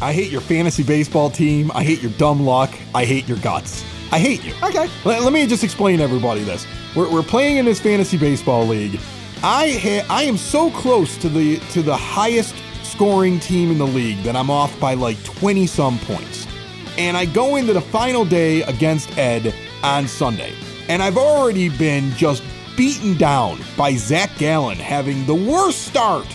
I hate your fantasy baseball team. I hate your dumb luck. I hate your guts. I hate you. Okay. Let, let me just explain everybody this. We're, we're playing in this fantasy baseball league. I ha- I am so close to the to the highest scoring team in the league that I'm off by like 20 some points. And I go into the final day against Ed on Sunday. And I've already been just beaten down by Zach Gallen having the worst start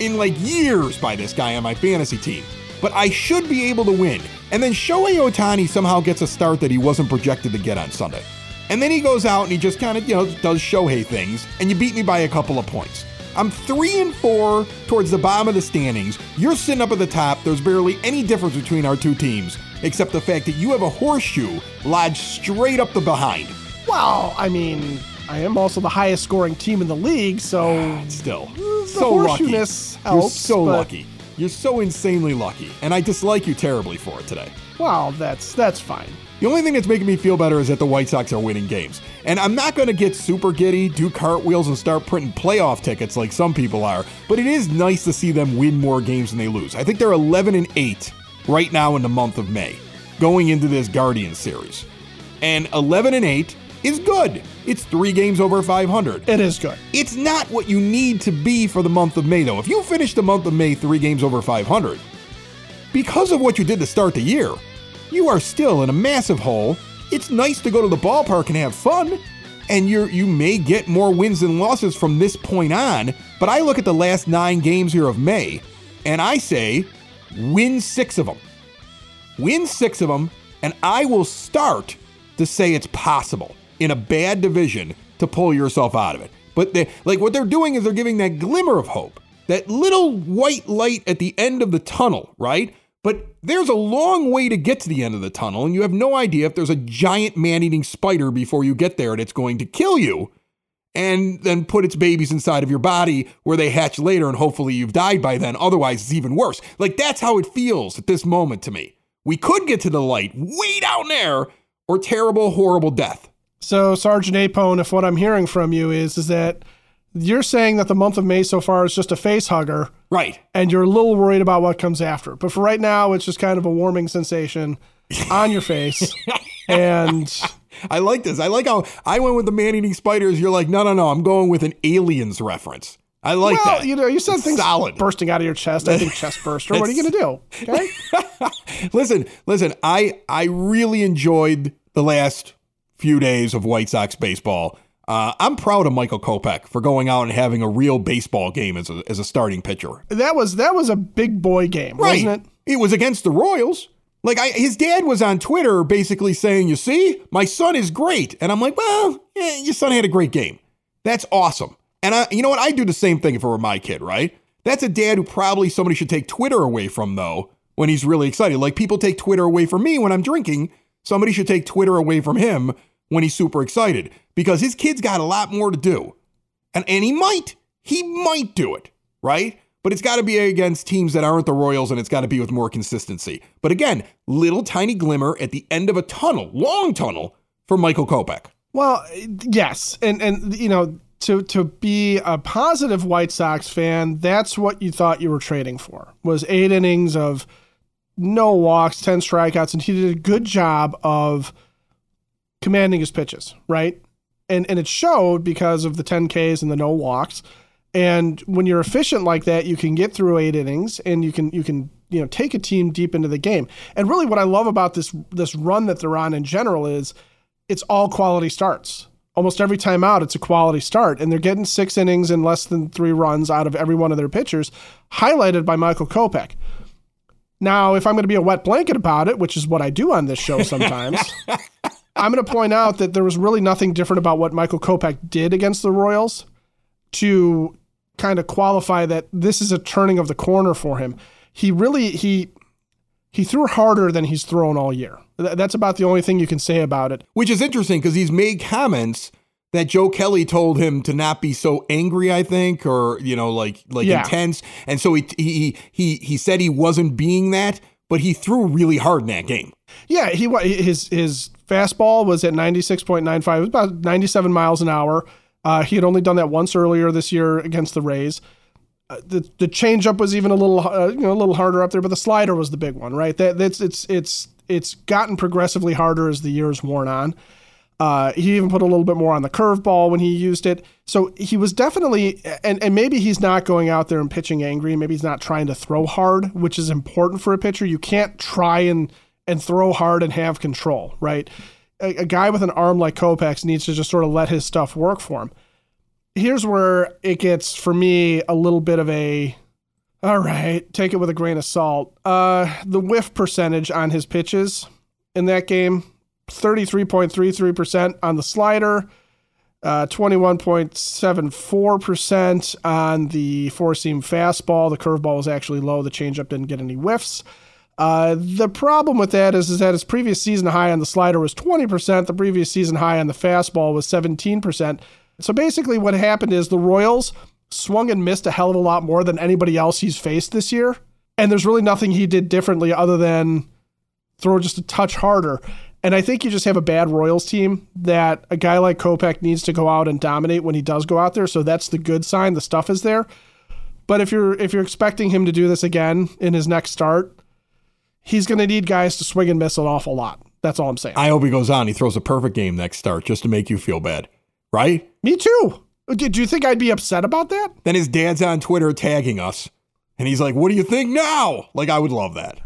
in like years by this guy on my fantasy team. But I should be able to win. And then Shohei Ohtani somehow gets a start that he wasn't projected to get on Sunday. And then he goes out and he just kind of, you know, does Shohei things, and you beat me by a couple of points. I'm three and four towards the bottom of the standings. You're sitting up at the top. There's barely any difference between our two teams, except the fact that you have a horseshoe lodged straight up the behind. Well, I mean, I am also the highest scoring team in the league, so Still, so lucky. horseshoeness You're so lucky. You're so insanely lucky, and I dislike you terribly for it today. well, that's that's fine. The only thing that's making me feel better is that the White Sox are winning games. And I'm not going to get super giddy, do cartwheels, and start printing playoff tickets like some people are, but it is nice to see them win more games than they lose. I think they're 11 and 8 right now in the month of May, going into this Guardian series. And 11 and 8 is good. It's three games over 500. It is good. It's not what you need to be for the month of May, though. If you finish the month of May three games over 500, because of what you did to start the year, you are still in a massive hole. It's nice to go to the ballpark and have fun, and you you may get more wins than losses from this point on. But I look at the last nine games here of May, and I say, win six of them. Win six of them, and I will start to say it's possible in a bad division to pull yourself out of it. But they, like what they're doing is they're giving that glimmer of hope, that little white light at the end of the tunnel, right? But there's a long way to get to the end of the tunnel, and you have no idea if there's a giant man eating spider before you get there and it's going to kill you and then put its babies inside of your body where they hatch later and hopefully you've died by then. Otherwise, it's even worse. Like that's how it feels at this moment to me. We could get to the light way down there or terrible, horrible death. So, Sergeant Apone, if what I'm hearing from you is is that you're saying that the month of May so far is just a face hugger, Right. and you're a little worried about what comes after. But for right now, it's just kind of a warming sensation on your face, and I like this. I like how I went with the man eating spiders. You're like, no, no, no. I'm going with an aliens reference. I like well, that. you know, you said It's things solid. bursting out of your chest. I think chest burster. What are you going to do? Okay. listen, listen. I I really enjoyed the last few days of White Sox baseball. Uh, I'm proud of Michael Kopech for going out and having a real baseball game as a, as a starting pitcher. That was that was a big boy game, wasn't it? It was against the Royals. Like I, his dad was on Twitter basically saying, "You see, my son is great," and I'm like, "Well, yeah, your son had a great game. That's awesome." And I, you know what? I do the same thing if it were my kid, right? That's a dad who probably somebody should take Twitter away from though when he's really excited. Like people take Twitter away from me when I'm drinking. Somebody should take Twitter away from him when he's super excited because his kid's got a lot more to do. And and he might, he might do it, right? But it's got to be against teams that aren't the Royals and it's got to be with more consistency. But again, little tiny glimmer at the end of a tunnel, long tunnel for Michael Kopech. Well, yes, and and you know to to be a positive White Sox fan, that's what you thought you were trading for was eight innings of no walks, ten strikeouts, and he did a good job of commanding his pitches, right? And and it showed because of the 10 Ks and the no walks. And when you're efficient like that, you can get through eight innings and you can you can you know take a team deep into the game. And really, what I love about this this run that they're on in general is it's all quality starts. Almost every time out, it's a quality start, and they're getting six innings and less than three runs out of every one of their pitchers, highlighted by Michael Kopech. Now, if I'm going to be a wet blanket about it, which is what I do on this show sometimes, I'm going to point out that there was really nothing different about what Michael Kopech did against the Royals to kind of qualify that this is a turning of the corner for him. He really he he threw harder than he's thrown all year. That's about the only thing you can say about it. Which is interesting because he's made comments that Joe Kelly told him to not be so angry, I think, or you know, like like yeah. intense. And so he he he he said he wasn't being that, but he threw really hard in that game. Yeah, he his his fastball was at 96.95, it was about 97 miles an hour. Uh, he had only done that once earlier this year against the Rays. Uh, the the changeup was even a little uh, you know a little harder up there, but the slider was the big one, right? That that's it's it's it's gotten progressively harder as the years worn on. Uh, he even put a little bit more on the curveball when he used it. So he was definitely, and, and maybe he's not going out there and pitching angry. Maybe he's not trying to throw hard, which is important for a pitcher. You can't try and and throw hard and have control, right? A, a guy with an arm like Kopech needs to just sort of let his stuff work for him here's where it gets for me a little bit of a all right, take it with a grain of salt. Uh, the whiff percentage on his pitches in that game 33.33% on the slider, uh, 21.74% on the four seam fastball. The curveball was actually low. The changeup didn't get any whiffs. Uh, the problem with that is, is that his previous season high on the slider was 20%. The previous season high on the fastball was 17%. So basically, what happened is the Royals swung and missed a hell of a lot more than anybody else he's faced this year. And there's really nothing he did differently other than throw just a touch harder. And I think you just have a bad Royals team that a guy like Kopech needs to go out and dominate when he does go out there. So that's the good sign. The stuff is there. But if you're if you're expecting him to do this again in his next start, he's going to need guys to swing and miss an awful lot. That's all I'm saying. I hope he goes on. He throws a perfect game next start just to make you feel bad right? Me too. Do you think I'd be upset about that? Then his dad's on Twitter tagging us. And he's like, What do you think now? Like, I would love that.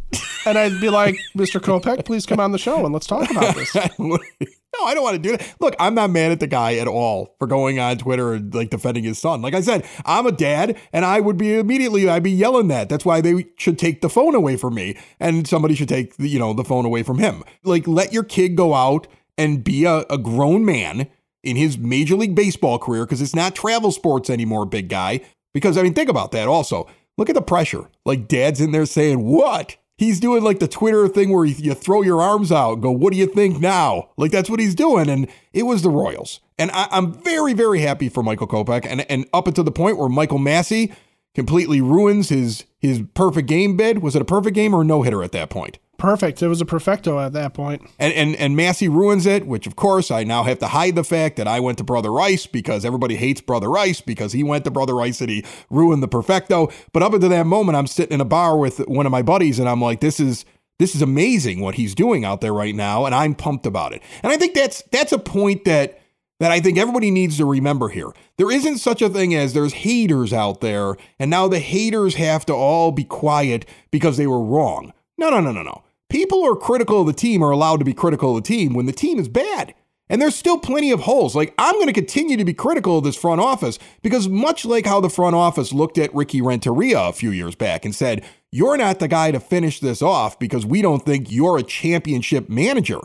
And I'd be like, Mr. Kopech, please come on the show and let's talk about this. no, I don't want to do that. Look, I'm not mad at the guy at all for going on Twitter and like defending his son. Like I said, I'm a dad and I would be immediately, I'd be yelling that. That's why they should take the phone away from me and somebody should take, the, you know, the phone away from him. Like, let your kid go out and be a, a grown man in his Major League Baseball career because it's not travel sports anymore, big guy. Because, I mean, think about that also. Look at the pressure. Like, dad's in there saying, What? He's doing like the Twitter thing where you throw your arms out go, What do you think now? Like, that's what he's doing. And it was the Royals. And I, am very, very happy for Michael Kopech. And, and up until the point where Michael Massey completely ruins his, his perfect game bid. Was it a perfect game or a no hitter at that point? Perfect. It was a perfecto at that point. And and and Massey ruins it, which of course I now have to hide the fact that I went to Brother Rice because everybody hates Brother Rice because he went to Brother Rice and he ruined the perfecto. But up until that moment, I'm sitting in a bar with one of my buddies and I'm like, this is this is amazing what he's doing out there right now, and I'm pumped about it. And I think that's that's a point that that I think everybody needs to remember here. There isn't such a thing as there's haters out there, and now the haters have to all be quiet because they were wrong. No, no, no, no, no. People who are critical of the team are allowed to be critical of the team when the team is bad. And there's still plenty of holes. Like, I'm going to continue to be critical of this front office because, much like how the front office looked at Ricky Renteria a few years back and said, You're not the guy to finish this off because we don't think you're a championship manager.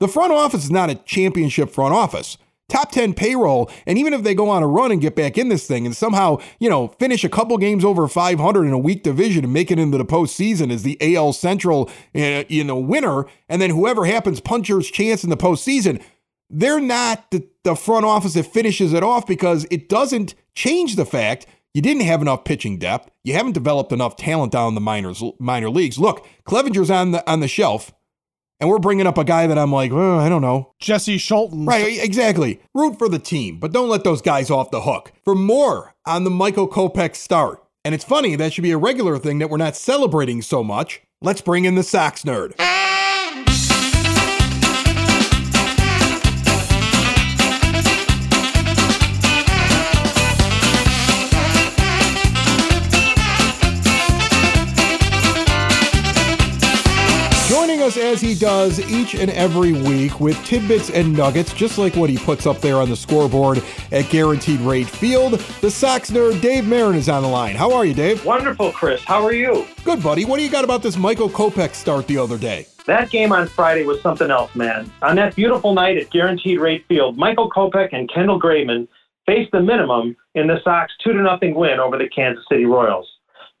The front office is not a championship front office top 10 payroll. And even if they go on a run and get back in this thing and somehow, you know, finish a couple games over 500 in a weak division and make it into the postseason as the AL Central, uh, you know, winner, and then whoever happens puncher's chance in the postseason, they're not the, the front office that finishes it off because it doesn't change the fact you didn't have enough pitching depth. You haven't developed enough talent down the minors, minor leagues. Look, Clevinger's on the on the shelf and we're bringing up a guy that I'm like, oh, I don't know. Jesse Scholten. Right, exactly. Root for the team, but don't let those guys off the hook. For more on the Michael Kopech start, and it's funny, that should be a regular thing that we're not celebrating so much. Let's bring in the Sox nerd. Us as he does each and every week with tidbits and nuggets, just like what he puts up there on the scoreboard at Guaranteed Rate Field. The Sox nerd Dave Marin is on the line. How are you, Dave? Wonderful, Chris. How are you? Good, buddy. What do you got about this Michael Kopech start the other day? That game on Friday was something else, man. On that beautiful night at Guaranteed Rate Field, Michael Kopech and Kendall Graveman faced the minimum in the Sox 2 0 win over the Kansas City Royals.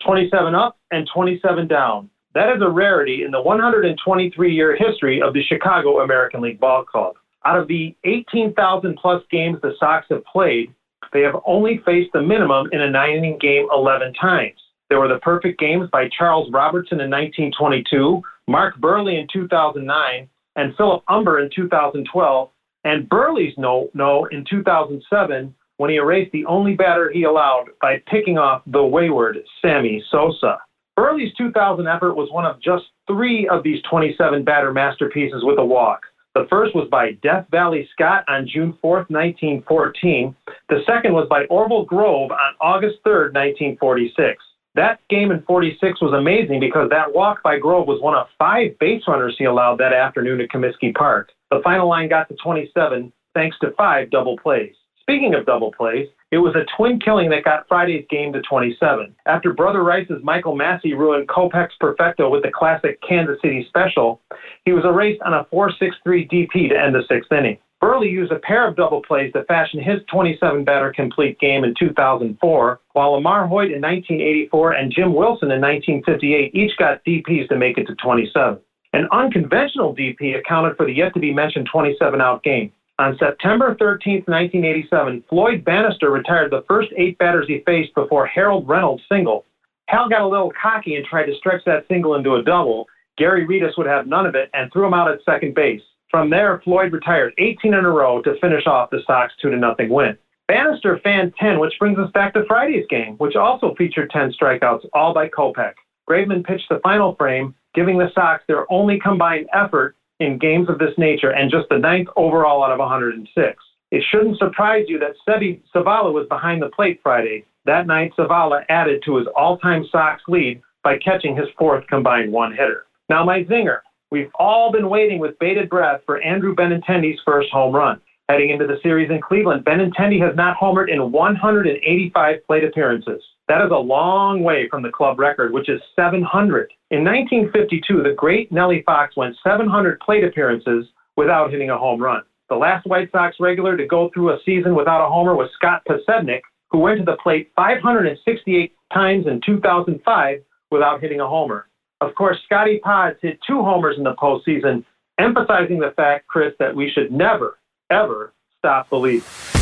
27 up and 27 down. That is a rarity in the 123 year history of the Chicago American League Ball Club. Out of the 18,000 plus games the Sox have played, they have only faced the minimum in a nine inning game 11 times. There were the perfect games by Charles Robertson in 1922, Mark Buehrle in 2009, and Philip Humber in 2012, and Buehrle's no no in 2007 when he erased the only batter he allowed by picking off the wayward Sammy Sosa. Buehrle's 2000 effort was one of just three of these 27 batter masterpieces with a walk. The first was by Death Valley Scott on June 4, 1914. The second was by Orval Grove on August 3, 1946. That game in 46 was amazing because that walk by Grove was one of five base runners he allowed that afternoon at Comiskey Park. The final line got to 27 thanks to five double plays. Speaking of double plays, it was a twin killing that got Friday's game to 27. After Brother Rice's Michael Massey ruined Kopech's perfecto with the classic Kansas City special, he was erased on a 4-6-3 DP to end the sixth inning. Buehrle used a pair of double plays to fashion his 27 batter complete game in 2004, while LaMarr Hoyt in 1984 and Jim Wilson in 1958 each got DPs to make it to 27. An unconventional DP accounted for the yet to be mentioned 27 out game. On September 13, 1987, Floyd Bannister retired the first eight batters he faced before Harold Reynolds single. Hal got a little cocky and tried to stretch that single into a double. Gary Redus would have none of it and threw him out at second base. From there, Floyd retired 18 in a row to finish off the Sox 2 0 win. Bannister fanned 10, which brings us back to Friday's game, which also featured 10 strikeouts, all by Kopech. Graveman pitched the final frame, giving the Sox their only combined effort in games of this nature and just the ninth overall out of 106. It shouldn't surprise you that Seby Zavala was behind the plate Friday. That night, Zavala added to his all time Sox lead by catching his fourth combined one hitter. Now, my zinger. We've all been waiting with bated breath for Andrew Benintendi's first home run. Heading into the series in Cleveland, Benintendi has not homered in 185 plate appearances. That is a long way from the club record, which is 700. In 1952, the great Nellie Fox went 700 plate appearances without hitting a home run. The last White Sox regular to go through a season without a homer was Scott Podsednik, who went to the plate 568 times in 2005 without hitting a homer. Of course, Scotty Pods hit two homers in the postseason, emphasizing the fact, Chris, that we should never, ever stop believing.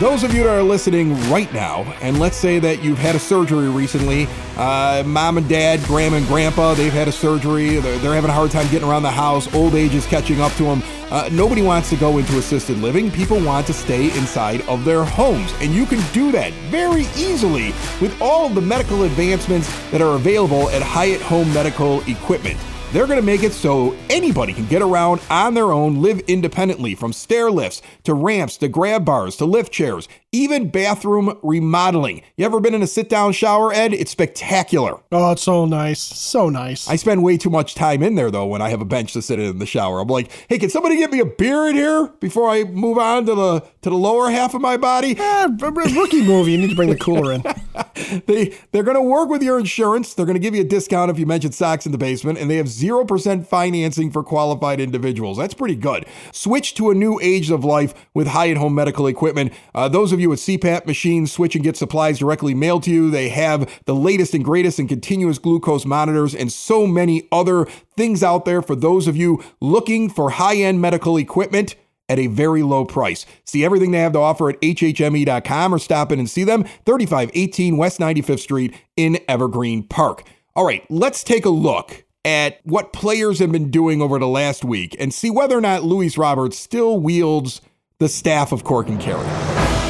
Those of you that are listening right now, and let's say that you've had a surgery recently, uh, mom and dad, grandma and grandpa, they've had a surgery, they're, they're, having a hard time getting around the house, old age is catching up to them. Uh, nobody wants to go into assisted living. People want to stay inside of their homes, and you can do that very easily with all of the medical advancements that are available at Hyatt Home Medical Equipment. They're going to make it so anybody can get around on their own, live independently from stair lifts to ramps to grab bars to lift chairs, even bathroom remodeling. You ever been in a sit down shower, Ed? It's spectacular. Oh, it's so nice. So nice. I spend way too much time in there, though, when I have a bench to sit in the shower. I'm like, hey, can somebody get me a beer in here before I move on to the to the lower half of my body? Eh, rookie movie. You need to bring the cooler in. they, they're going to work with your insurance. They're going to give you a discount if you mention Sox in the basement, and they have 0% financing for qualified individuals. That's pretty good. Switch to a new age of life with Hyatt Home Medical Equipment. Uh, those of you with CPAP machines, switch and get supplies directly mailed to you. They have the latest and greatest in continuous glucose monitors and so many other things out there for those of you looking for high end medical equipment at a very low price. See everything they have to offer at hhme.com or stop in and see them 3518 West 95th Street in Evergreen Park. All right, let's take a look at what players have been doing over the last week and see whether or not Luis Roberts still wields the staff of Cork and Kerry.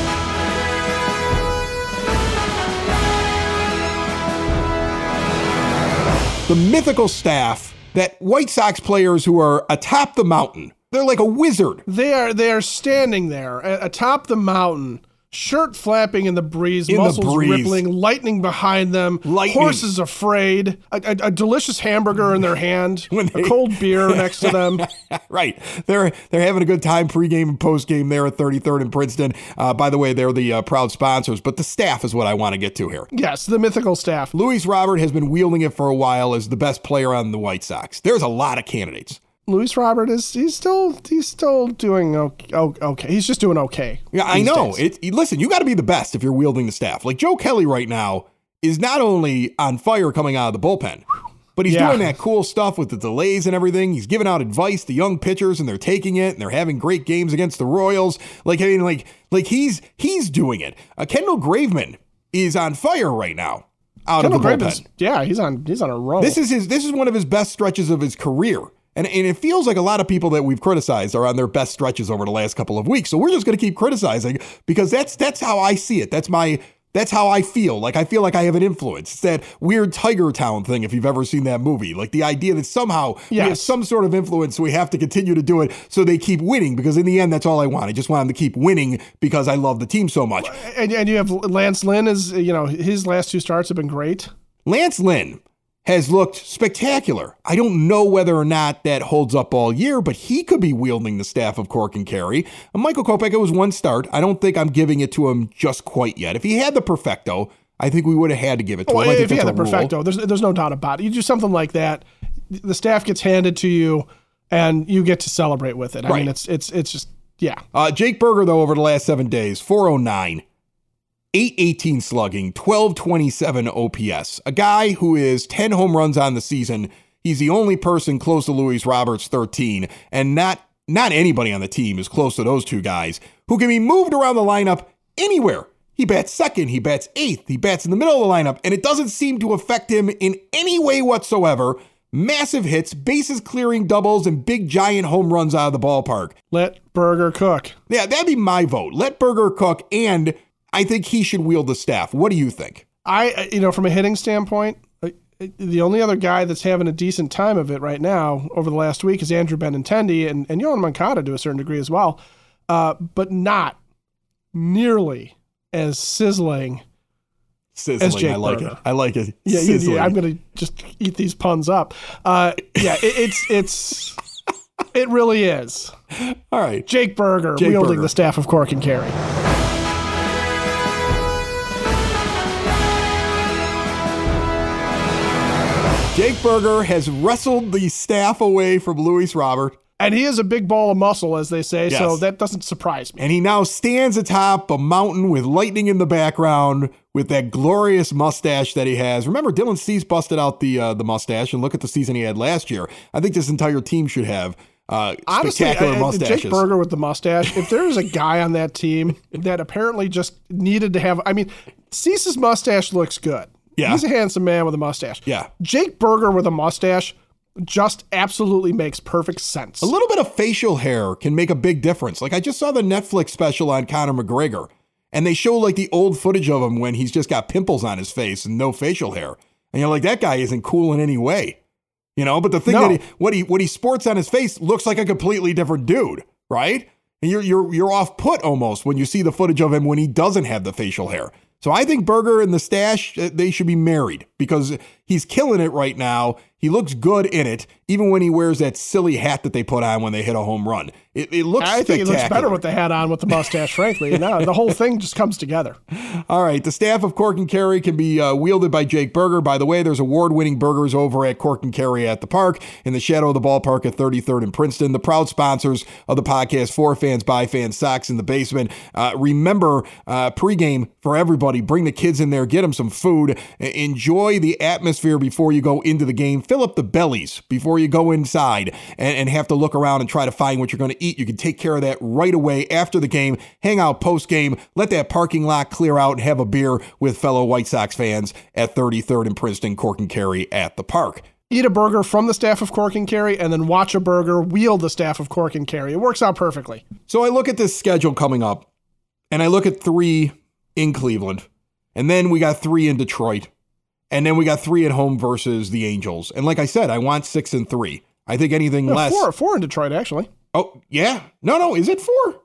The mythical staff that White Sox players who are atop the mountain, they're like a wizard. They are they are standing there atop the mountain shirt flapping in the breeze, in muscles the breeze. rippling, lightning behind them, lightning. horses afraid, a, a, a, delicious hamburger in their hand, they, a cold beer next to them. right, they're they're having a good time pregame and postgame there at 33rd and Princeton. Uh, by the way, they're the uh, proud sponsors, but the staff is what I want to get to here. Yes, the mythical staff. Luis Robert has been wielding it for a while as the best player on the White Sox. There's a lot of candidates. Luis Robert is he's still he's still doing okay. okay. He's just doing okay. Yeah, I know. It, listen, you got to be the best if you're wielding the staff. Like Joe Kelly right now is not only on fire coming out of the bullpen, but he's yeah. doing that cool stuff with the delays and everything. He's giving out advice to young pitchers, and they're taking it, and they're having great games against the Royals. Like I mean, like like he's he's doing it. Uh, Kendall Graveman is on fire right now out Kendall of the Graveman's, bullpen. Yeah, he's on he's on a roll. This is his this is one of his best stretches of his career. And, and it feels like a lot of people that we've criticized are on their best stretches over the last couple of weeks. So we're just going to keep criticizing because that's that's how I see it. That's my that's how I feel. Like I feel like I have an influence. It's that weird Tiger Town thing, if you've ever seen that movie. Like the idea that somehow yes. we have some sort of influence, so we have to continue to do it so they keep winning. Because in the end, that's all I want. I just want them to keep winning because I love the team so much. And, and you have Lance Lynn is you know his last two starts have been great. Lance Lynn has looked spectacular. I don't know whether or not that holds up all year, but he could be wielding the staff of Cork and Kerry. And Michael Kopech, it was one start. I don't think I'm giving it to him just quite yet. If he had the perfecto, I think we would have had to give it to well, him. if he had the perfecto, there's, there's no doubt about it. You do something like that, the staff gets handed to you, and you get to celebrate with it. I right. mean, it's it's it's just yeah. Uh, Jake Burger though over the last seven days, 409. 818 slugging, 1227 OPS. A guy who is 10 home runs on the season. He's the only person close to Luis Roberts 13 and not not anybody on the team is close to those two guys who can be moved around the lineup anywhere. He bats second, he bats eighth, he bats in the middle of the lineup and it doesn't seem to affect him in any way whatsoever. Massive hits, bases clearing doubles, and big giant home runs out of the ballpark. Let Burger cook. Yeah, that'd be my vote. Let Burger cook and I think he should wield the staff. What do you think? I, you know, from a hitting standpoint, uh, the only other guy that's having a decent time of it right now over the last week is Andrew Benintendi and, and Yoan Moncada to a certain degree as well, uh, but not nearly as sizzling. Sizzling, as Jake I like Burger. it. I like it. Yeah, yeah I'm going to just eat these puns up. Uh, yeah, it, it's it's it really is. All right, Jake Burger Jake wielding Burger. the staff of Cork and Kerry. Jake Burger has wrestled the staff away from Luis Robert. And he is a big ball of muscle, as they say, yes. so that doesn't surprise me. And he now stands atop a mountain with lightning in the background with that glorious mustache that he has. Remember, Dylan Cease busted out the uh, the mustache, and look at the season he had last year. I think this entire team should have uh, Honestly, spectacular mustaches. Jake Burger with the mustache. If there was a guy on that team that apparently just needed to have, I mean, Cease's mustache looks good. Yeah. He's a handsome man with a mustache. Yeah. Jake Burger with a mustache just absolutely makes perfect sense. A little bit of facial hair can make a big difference. Like I just saw the Netflix special on Conor McGregor, and they show like the old footage of him when he's just got pimples on his face and no facial hair. And you're like, that guy isn't cool in any way. You know, but the thing no. that he what he what he sports on his face looks like a completely different dude, right? And you're you're you're off put almost when you see the footage of him when he doesn't have the facial hair. So I think Burger and the stash, uh, they should be married because he's killing it right now. He looks good in it, even when he wears that silly hat that they put on when they hit a home run. It, it looks. I think it looks better with the hat on with the mustache. frankly, no, the whole thing just comes together. All right, the staff of Cork and Kerry can be uh, wielded by Jake Burger. By the way, there's award-winning burgers over at Cork and Kerry at the park in the shadow of the ballpark at 33rd and Princeton. The proud sponsors of the podcast for fans by fans, Sox in the basement. Uh, remember, uh, pregame for everybody. Bring the kids in there. Get them some food. Enjoy the atmosphere before you go into the game fill up the bellies before you go inside and, and have to look around and try to find what you're going to eat. You can take care of that right away after the game, hang out post game, let that parking lot clear out, and have a beer with fellow White Sox fans at 33rd and Princeton, Cork and Kerry at the park eat a burger from the staff of Cork and Kerry, and then watch a burger wield the staff of Cork and Kerry. It works out perfectly. So I look at this schedule coming up, and I look at three in Cleveland, and then we got three in Detroit, and then we got three at home versus the Angels. And like I said, I want six and three. I think anything no, less. Four, four in Detroit, actually. Oh, yeah. No, no. Is it four?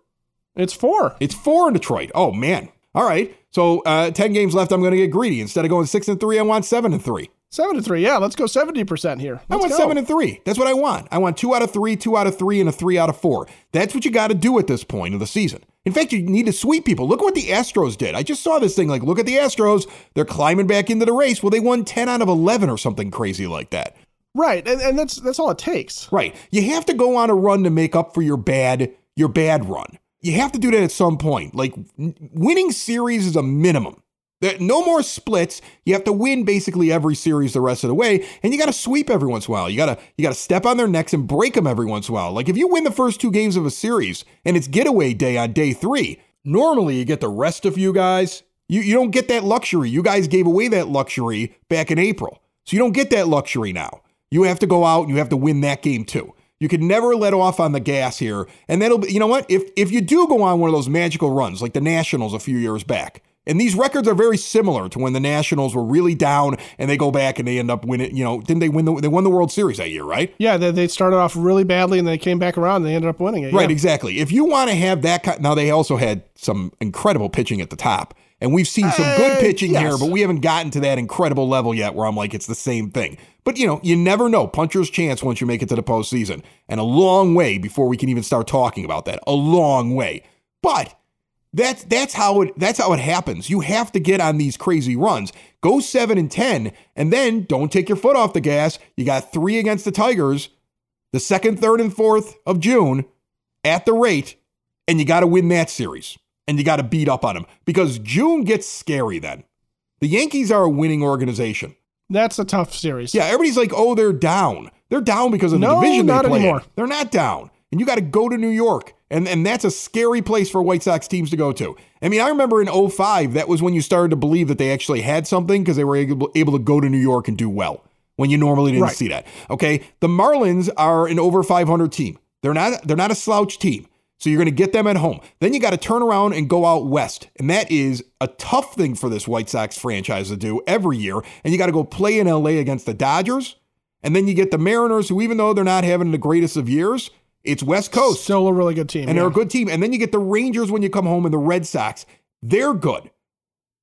It's four. It's four in Detroit. Oh, man. All right. So uh, 10 games left. I'm going to get greedy. Instead of going six and three, I want seven and three. Seven and three. Yeah, let's go 70% here. Let's I want go. seven and three. That's what I want. I want two out of three, two out of three, and a three out of four. That's what you got to do at this point of the season. In fact, you need to sweep people. Look what the Astros did. I just saw this thing like, look at the Astros. They're climbing back into the race. Well, they won 10 out of 11 or something crazy like that. Right, and, and that's that's all it takes. Right. You have to go on a run to make up for your bad your bad run. You have to do that at some point. Like winning series is a minimum. No more splits. You have to win basically every series the rest of the way, and you got to sweep every once in a while. You gotta you gotta step on their necks and break them every once in a while. Like if you win the first two games of a series and it's getaway day on day three, normally you get the rest of you guys. You you don't get that luxury. You guys gave away that luxury back in April, so you don't get that luxury now. You have to go out and you have to win that game too. You can never let off on the gas here, and that'll be you know what if if you do go on one of those magical runs like the Nationals a few years back and these records are very similar to when the Nationals were really down and they go back and they end up winning. You know, didn't they win the they won the World Series that year, right? Yeah, they, they started off really badly and they came back around and they ended up winning it. Right, yeah. exactly. If you want to have that, kind, now they also had some incredible pitching at the top. And we've seen some good Uh, pitching yes. here, but we haven't gotten to that incredible level yet where I'm like, it's the same thing. But you know, you never know. Puncher's chance once you make it to the postseason. And a long way before we can even start talking about that. A long way. But that's that's how it that's how it happens. You have to get on these crazy runs. Go seven and ten, and then don't take your foot off the gas. You got three against the Tigers, the second, third, and fourth of June at the rate, and you got to win that series. And you got to beat up on them because June gets scary then. The Yankees are a winning organization. That's a tough series. Yeah, everybody's like, oh, they're down. They're down because of the No, division they not play in. anymore. They're not down. And you got to go to New York. And, and that's a scary place for White Sox teams to go to. I mean, I remember in 05, that was when you started to believe that they actually had something because they were able, able to go to New York and do well when you normally didn't Right. see that. Okay. The Marlins are an over 500 team. They're not they're not a slouch team. So you're going to get them at home. Then you got to turn around and go out west. And that is a tough thing for this White Sox franchise to do every year. And you got to go play in LA against the Dodgers. And then you get the Mariners, who, even though they're not having the greatest of years, it's West Coast. Still a really good team. and they're a good team. And then you get the Rangers when you come home and the Red Sox. They're good.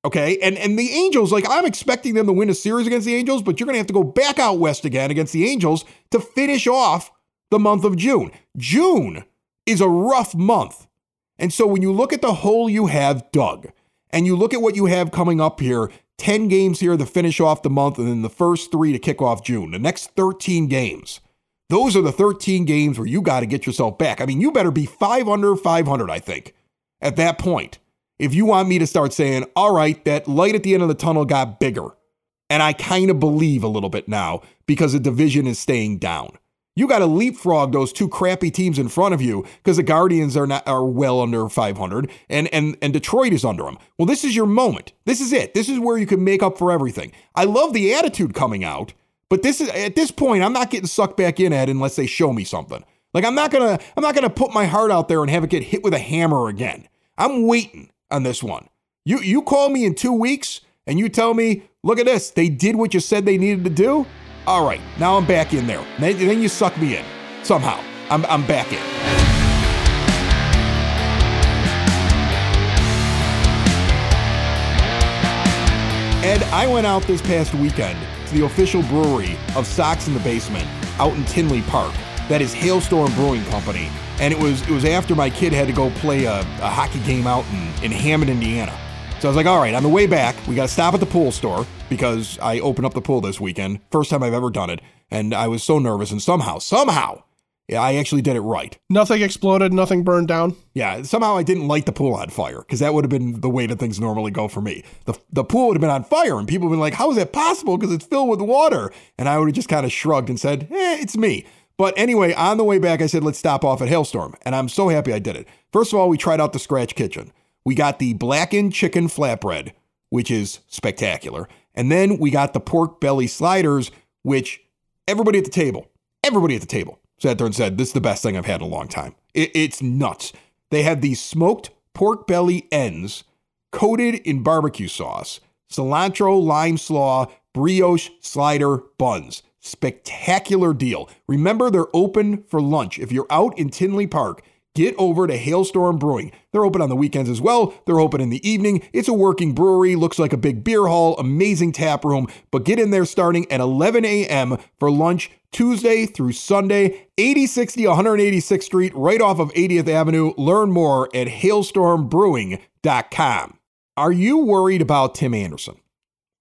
Okay. And and the Angels, like I'm expecting them to win a series against the Angels, but you're gonna have to go back out west again against the Angels to finish off the month of June. June is a rough month. And so when you look at the hole you have dug, and you look at what you have coming up here, 10 games here to finish off the month, and then the first three to kick off June, the next 13 games. Those are the 13 games where you got to get yourself back. I mean, you better be five under 500, I think, at that point. If you want me to start saying, all right, that light at the end of the tunnel got bigger. And I kind of believe a little bit now because the division is staying down. You got to leapfrog those two crappy teams in front of you because the Guardians are not are well under 500 and and and Detroit is under them. Well, this is your moment. This is it. This is where you can make up for everything. I love the attitude coming out, but this is at this point I'm not getting sucked back in at unless they show me something. Like I'm not gonna I'm not gonna put my heart out there and have it get hit with a hammer again. I'm waiting on this one. You you call me in two weeks and you tell me, look at this, they did what you said they needed to do. All right, now I'm back in there. Then, then you suck me in somehow. I'm I'm back in. Ed, I went out this past weekend to the official brewery of Sox in the Basement out in Tinley Park. That is Hailstorm Brewing Company. And it was it was after my kid had to go play a, a hockey game out in, in Hammond, Indiana. So I was like, all right, on the way back, we got to stop at the pool store because I opened up the pool this weekend. First time I've ever done it. And I was so nervous. And somehow, somehow, yeah, I actually did it right. Nothing exploded, nothing burned down. Yeah, somehow I didn't light the pool on fire because that would have been the way that things normally go for me. The, the pool would have been on fire and people would have been like, how is that possible? Because it's filled with water. And I would have just kind of shrugged and said, eh, it's me. But anyway, on the way back, I said, let's stop off at Hailstorm. And I'm so happy I did it. First of all, we tried out the Scratch Kitchen. We got the blackened chicken flatbread, which is spectacular. And then we got the pork belly sliders, which everybody at the table, everybody at the table sat there and said, This is the best thing I've had in a long time. It- it's nuts. They have these smoked pork belly ends coated in barbecue sauce, cilantro, lime slaw, brioche slider buns. Spectacular deal. Remember, they're open for lunch. If you're out in Tinley Park, get over to Hailstorm Brewing. They're open on the weekends as well. They're open in the evening. It's a working brewery, looks like a big beer hall, amazing tap room, but get in there starting at 11 a.m. for lunch Tuesday through Sunday, 8060 186th Street, right off of 80th Avenue. Learn more at hailstormbrewing.com. Are you worried about Tim Anderson?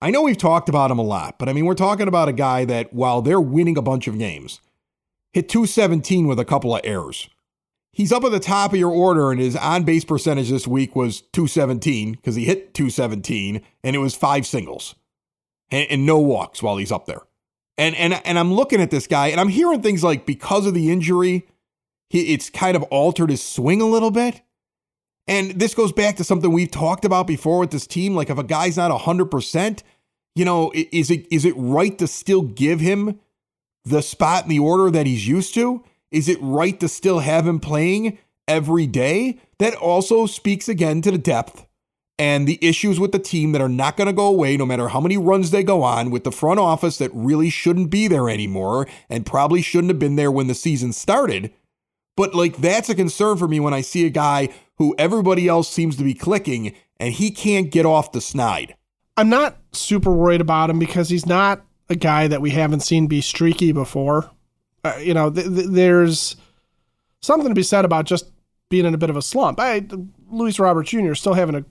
I know we've talked about him a lot, but I mean, we're talking about a guy that while they're winning a bunch of games, hit 217 with a couple of errors. He's up at the top of your order, and his on base percentage this week was 217 because he hit 217 and it was five singles and, and no walks while he's up there. And, and, and I'm looking at this guy and I'm hearing things like because of the injury, he, it's kind of altered his swing a little bit. And this goes back to something we've talked about before with this team. Like if a guy's not 100%, you know, is it is it right to still give him the spot in the order that he's used to? Is it right to still have him playing every day? That also speaks again to the depth and the issues with the team that are not going to go away no matter how many runs they go on with the front office that really shouldn't be there anymore and probably shouldn't have been there when the season started. But like that's a concern for me when I see a guy who everybody else seems to be clicking and he can't get off the snide. I'm not super worried about him because he's not a guy that we haven't seen be streaky before. Uh, you know, th- th- there's something to be said about just being in a bit of a slump. I, Luis Robert Jr. is still having a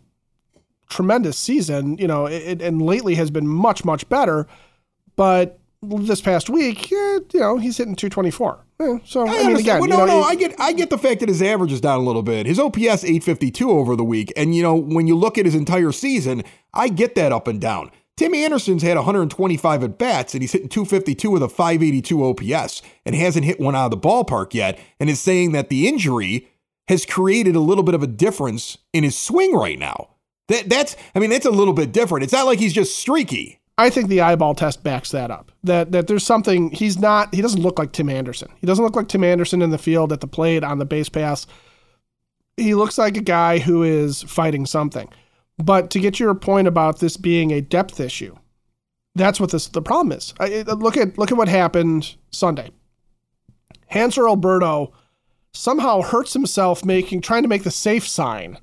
tremendous season, you know, it, and lately has been much, much better. But this past week, eh, you know, he's hitting 224. Eh, so I, I mean, again, well, no, you know, no, I get, I get the fact that his average is down a little bit. His OPS 852 over the week, and you know, when you look at his entire season, I get that up and down. Tim Anderson's had 125 at bats, and he's hitting 252 with a 582 OPS, and hasn't hit one out of the ballpark yet, and is saying that the injury has created a little bit of a difference in his swing right now. That that's, I mean, that's a little bit different. It's not like he's just streaky. I think the eyeball test backs that up. That that there's something he's not. He doesn't look like Tim Anderson. He doesn't look like Tim Anderson in the field at the plate on the base pass. He looks like a guy who is fighting something. But to get your point about this being a depth issue, that's what this the problem is. I, look at look at what happened Sunday. Hanser Alberto somehow hurts himself making trying to make the safe sign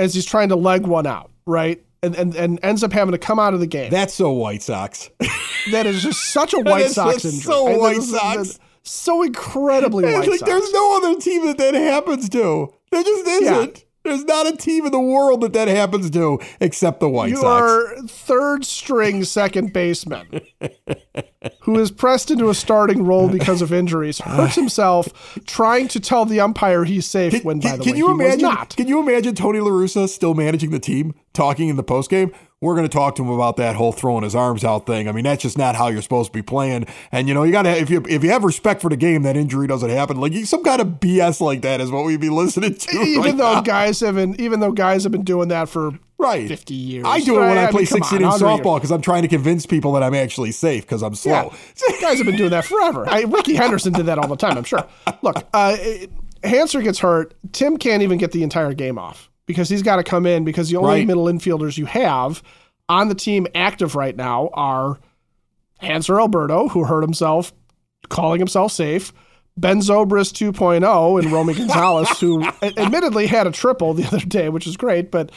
as he's trying to leg one out, right? and, and, and ends up having to come out of the game. That's so White Sox. that is just such a White Sox injury. So White Sox. So incredibly White like, Sox. There's no other team that that happens to. There just isn't. Yeah. There's not a team in the world that that happens to except the White you Sox. You are third string second baseman who is pressed into a starting role because of injuries, hurts himself trying to tell the umpire he's safe can, when, by can, the can you imagine. Can you imagine Tony La Russa still managing the team, talking in the postgame? We're going to talk to him about that whole throwing his arms out thing. I mean, that's just not how you're supposed to be playing. And you know, you got to if you if you have respect for the game, that injury doesn't happen. Like some kind of BS like that is what we'd be listening to. Even right though now. guys have been, even though guys have been doing that for right 50 years. I do it when I, I play mean, 16 in softball because I'm trying to convince people that I'm actually safe because I'm slow. Yeah. guys have been doing that forever. I, Rickey Henderson did that all the time. I'm sure. Look, uh, Hanser gets hurt. Tim can't even get the entire game off because he's got to come in because the only Right. middle infielders you have on the team active right now are Hanser Alberto, who hurt himself calling himself safe, Ben Zobrist 2.0, and Romy Gonzalez, who admittedly had a triple the other day, which is great, but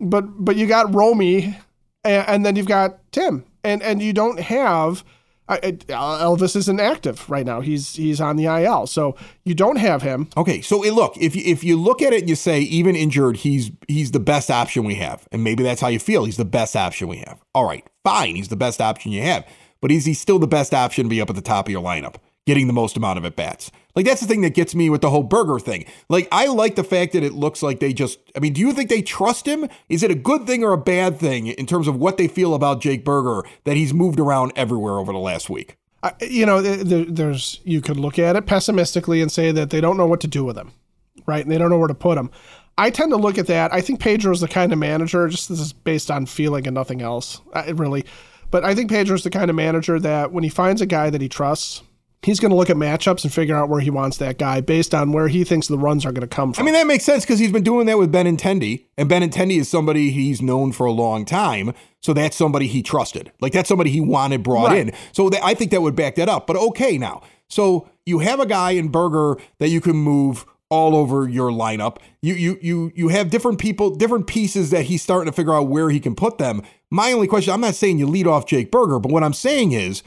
but but you got Romy, and, and then you've got Tim, and and you don't have. I- uh, Elvis isn't active right now. He's he's on the IL, so you don't have him. Okay, so look, if you, if you look at it and you say even injured, he's he's the best option we have, and maybe that's how you feel. He's the best option we have. All right, fine, he's the best option you have, but is he still the best option to be up at the top of your lineup, getting the most amount of at bats? Like that's the thing that gets me with the whole burger thing. Like I like the fact that it looks like they just. I mean, do you think they trust him? Is it a good thing or a bad thing in terms of what they feel about Jake Burger that he's moved around everywhere over the last week? I, you know, there, there's you could look at it pessimistically and say that they don't know what to do with him, right? And they don't know where to put him. I tend to look at that. I think Pedro's the kind of manager. Just this is based on feeling and nothing else, I, really. But I think Pedro's the kind of manager that when he finds a guy that he trusts, he's going to look at matchups and figure out where he wants that guy based on where he thinks the runs are going to come from. I mean, that makes sense because he's been doing that with Benintendi, and Benintendi is somebody he's known for a long time. So that's somebody he trusted. Like that's somebody he wanted brought Right. in. So that, I think that would back that up. But okay, now, so you have a guy in Burger that you can move all over your lineup. You you you you have different people, different pieces that he's starting to figure out where he can put them. My only question, I'm not saying you lead off Jake Burger, but what I'm saying is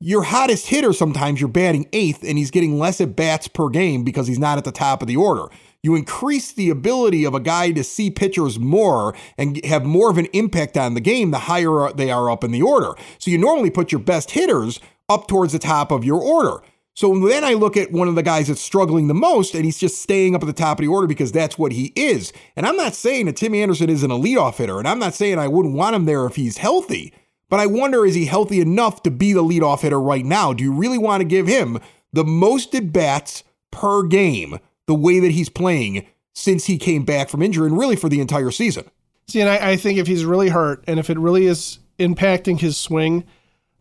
your hottest hitter sometimes you're batting eighth and he's getting less at bats per game because he's not at the top of the order. You increase the ability of a guy to see pitchers more and have more of an impact on the game the higher they are up in the order. So you normally put your best hitters up towards the top of your order. So then I look at one of the guys that's struggling the most, and he's just staying up at the top of the order because that's what he is. And I'm not saying that Tim Anderson is an leadoff hitter, and I'm not saying I wouldn't want him there if he's healthy. But I wonder, is he healthy enough to be the leadoff hitter right now? Do you really want to give him the most at bats per game the way that he's playing since he came back from injury and really for the entire season? See, and I, I think if he's really hurt and if it really is impacting his swing,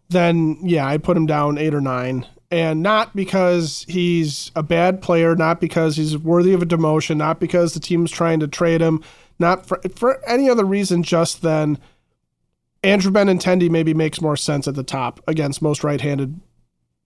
then yeah, I'd put him down eight or nine and not because he's a bad player, not because he's worthy of a demotion, not because the team's trying to trade him, not for, for any other reason, just then Andrew Benintendi maybe makes more sense at the top against most right-handed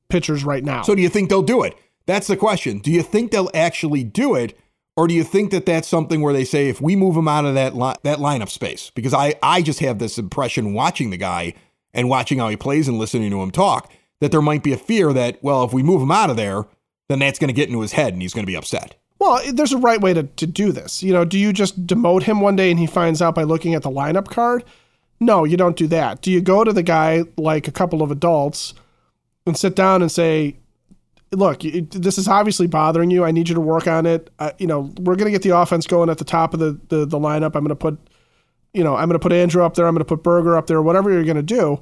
pitchers right now. So do you think they'll do it? That's the question. Do you think they'll actually do it? Or do you think that that's something where they say if we move him out of that li- that lineup space? Because I I just have this impression watching the guy and watching how he plays and listening to him talk that there might be a fear that, well, if we move him out of there, then that's going to get into his head and he's going to be upset. Well, there's a right way to, to do this. You know, do you just demote him one day and he finds out by looking at the lineup card? No, you don't do that. Do you go to the guy like a couple of adults and sit down and say, look, this is obviously bothering you. I need you to work on it. Uh, you know, we're going to get the offense going at the top of the, the, the lineup. I'm going to put, you know, I'm going to put Andrew up there. I'm going to put Burger up there, whatever you're going to do.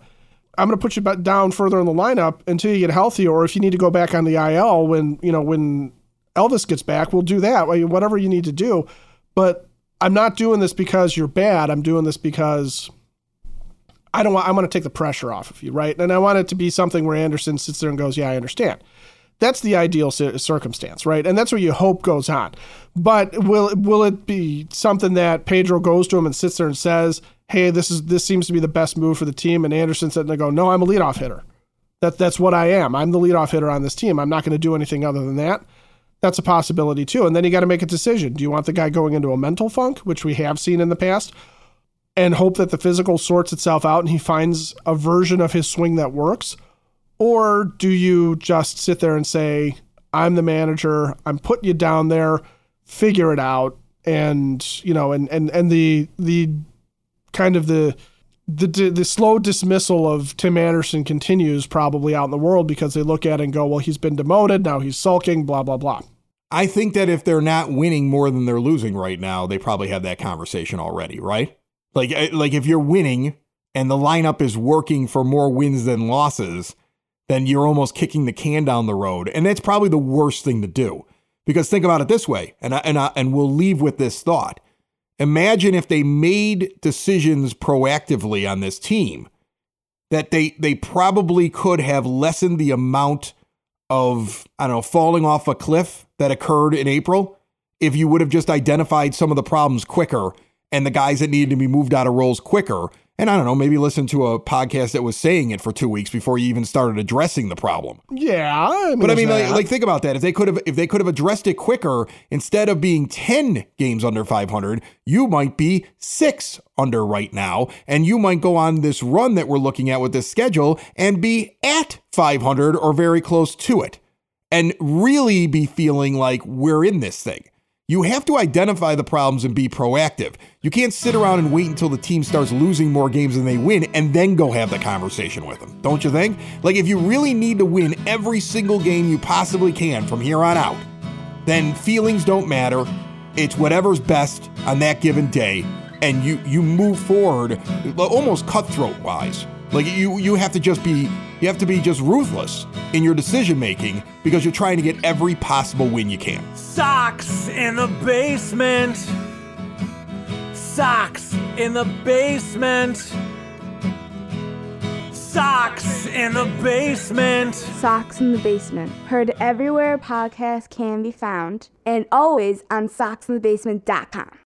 I'm going to put you down further in the lineup until you get healthy, or if you need to go back on the IL when you know when Elvis gets back, we'll do that. Whatever you need to do, but I'm not doing this because you're bad. I'm doing this because I don't want. I want to take the pressure off of you, right? And I want it to be something where Anderson sits there and goes, "Yeah, I understand." That's the ideal circumstance, right? And that's what you hope goes on. But will will it be something that Pedro goes to him and sits there and says, hey, this is this seems to be the best move for the team. And Anderson said, "They go, no, I'm a leadoff hitter. That that's what I am. I'm the leadoff hitter on this team. I'm not going to do anything other than that." That's a possibility too. And then you got to make a decision. Do you want the guy going into a mental funk, which we have seen in the past, and hope that the physical sorts itself out and he finds a version of his swing that works? Or do you just sit there and say, I'm the manager, I'm putting you down there, figure it out, and you know, and and and the the kind of the the the slow dismissal of Tim Anderson continues probably out in the world because they look at it and go, well, he's been demoted, now he's sulking, blah blah blah. I think that if they're not winning more than they're losing right now, they probably had that conversation already, right? Like eh, like if you're winning and the lineup is working for more wins than losses, then you're almost kicking the can down the road, and that's probably the worst thing to do. Because think about it this way, and I, and I, and we'll leave with this thought Imagine if they made decisions proactively on this team that they they probably could have lessened the amount of I don't know falling off a cliff that occurred in April if you would have just identified some of the problems quicker and the guys that needed to be moved out of roles quicker and I don't know, maybe listen to a podcast that was saying it for two weeks before you even started addressing the problem. Yeah, I mean, but I mean, like, like, think about that. If they could have, if they could have addressed it quicker, instead of being ten games under 500, you might be six under right now, and you might go on this run that we're looking at with this schedule and be at 500 or very close to it, and really be feeling like we're in this thing. You have to identify the problems and be proactive. You can't sit around and wait until the team starts losing more games than they win and then go have the conversation with them. Don't you think? Like, if you really need to win every single game you possibly can from here on out, then feelings don't matter. It's whatever's best on that given day, and you you move forward almost cutthroat wise. Like you you have to just be you have to be just ruthless in your decision making because you're trying to get every possible win you can. Sox in the basement. Sox in the basement. Sox in the basement. Sox in the basement. Heard everywhere podcasts can be found and always on soxinthebasement.com.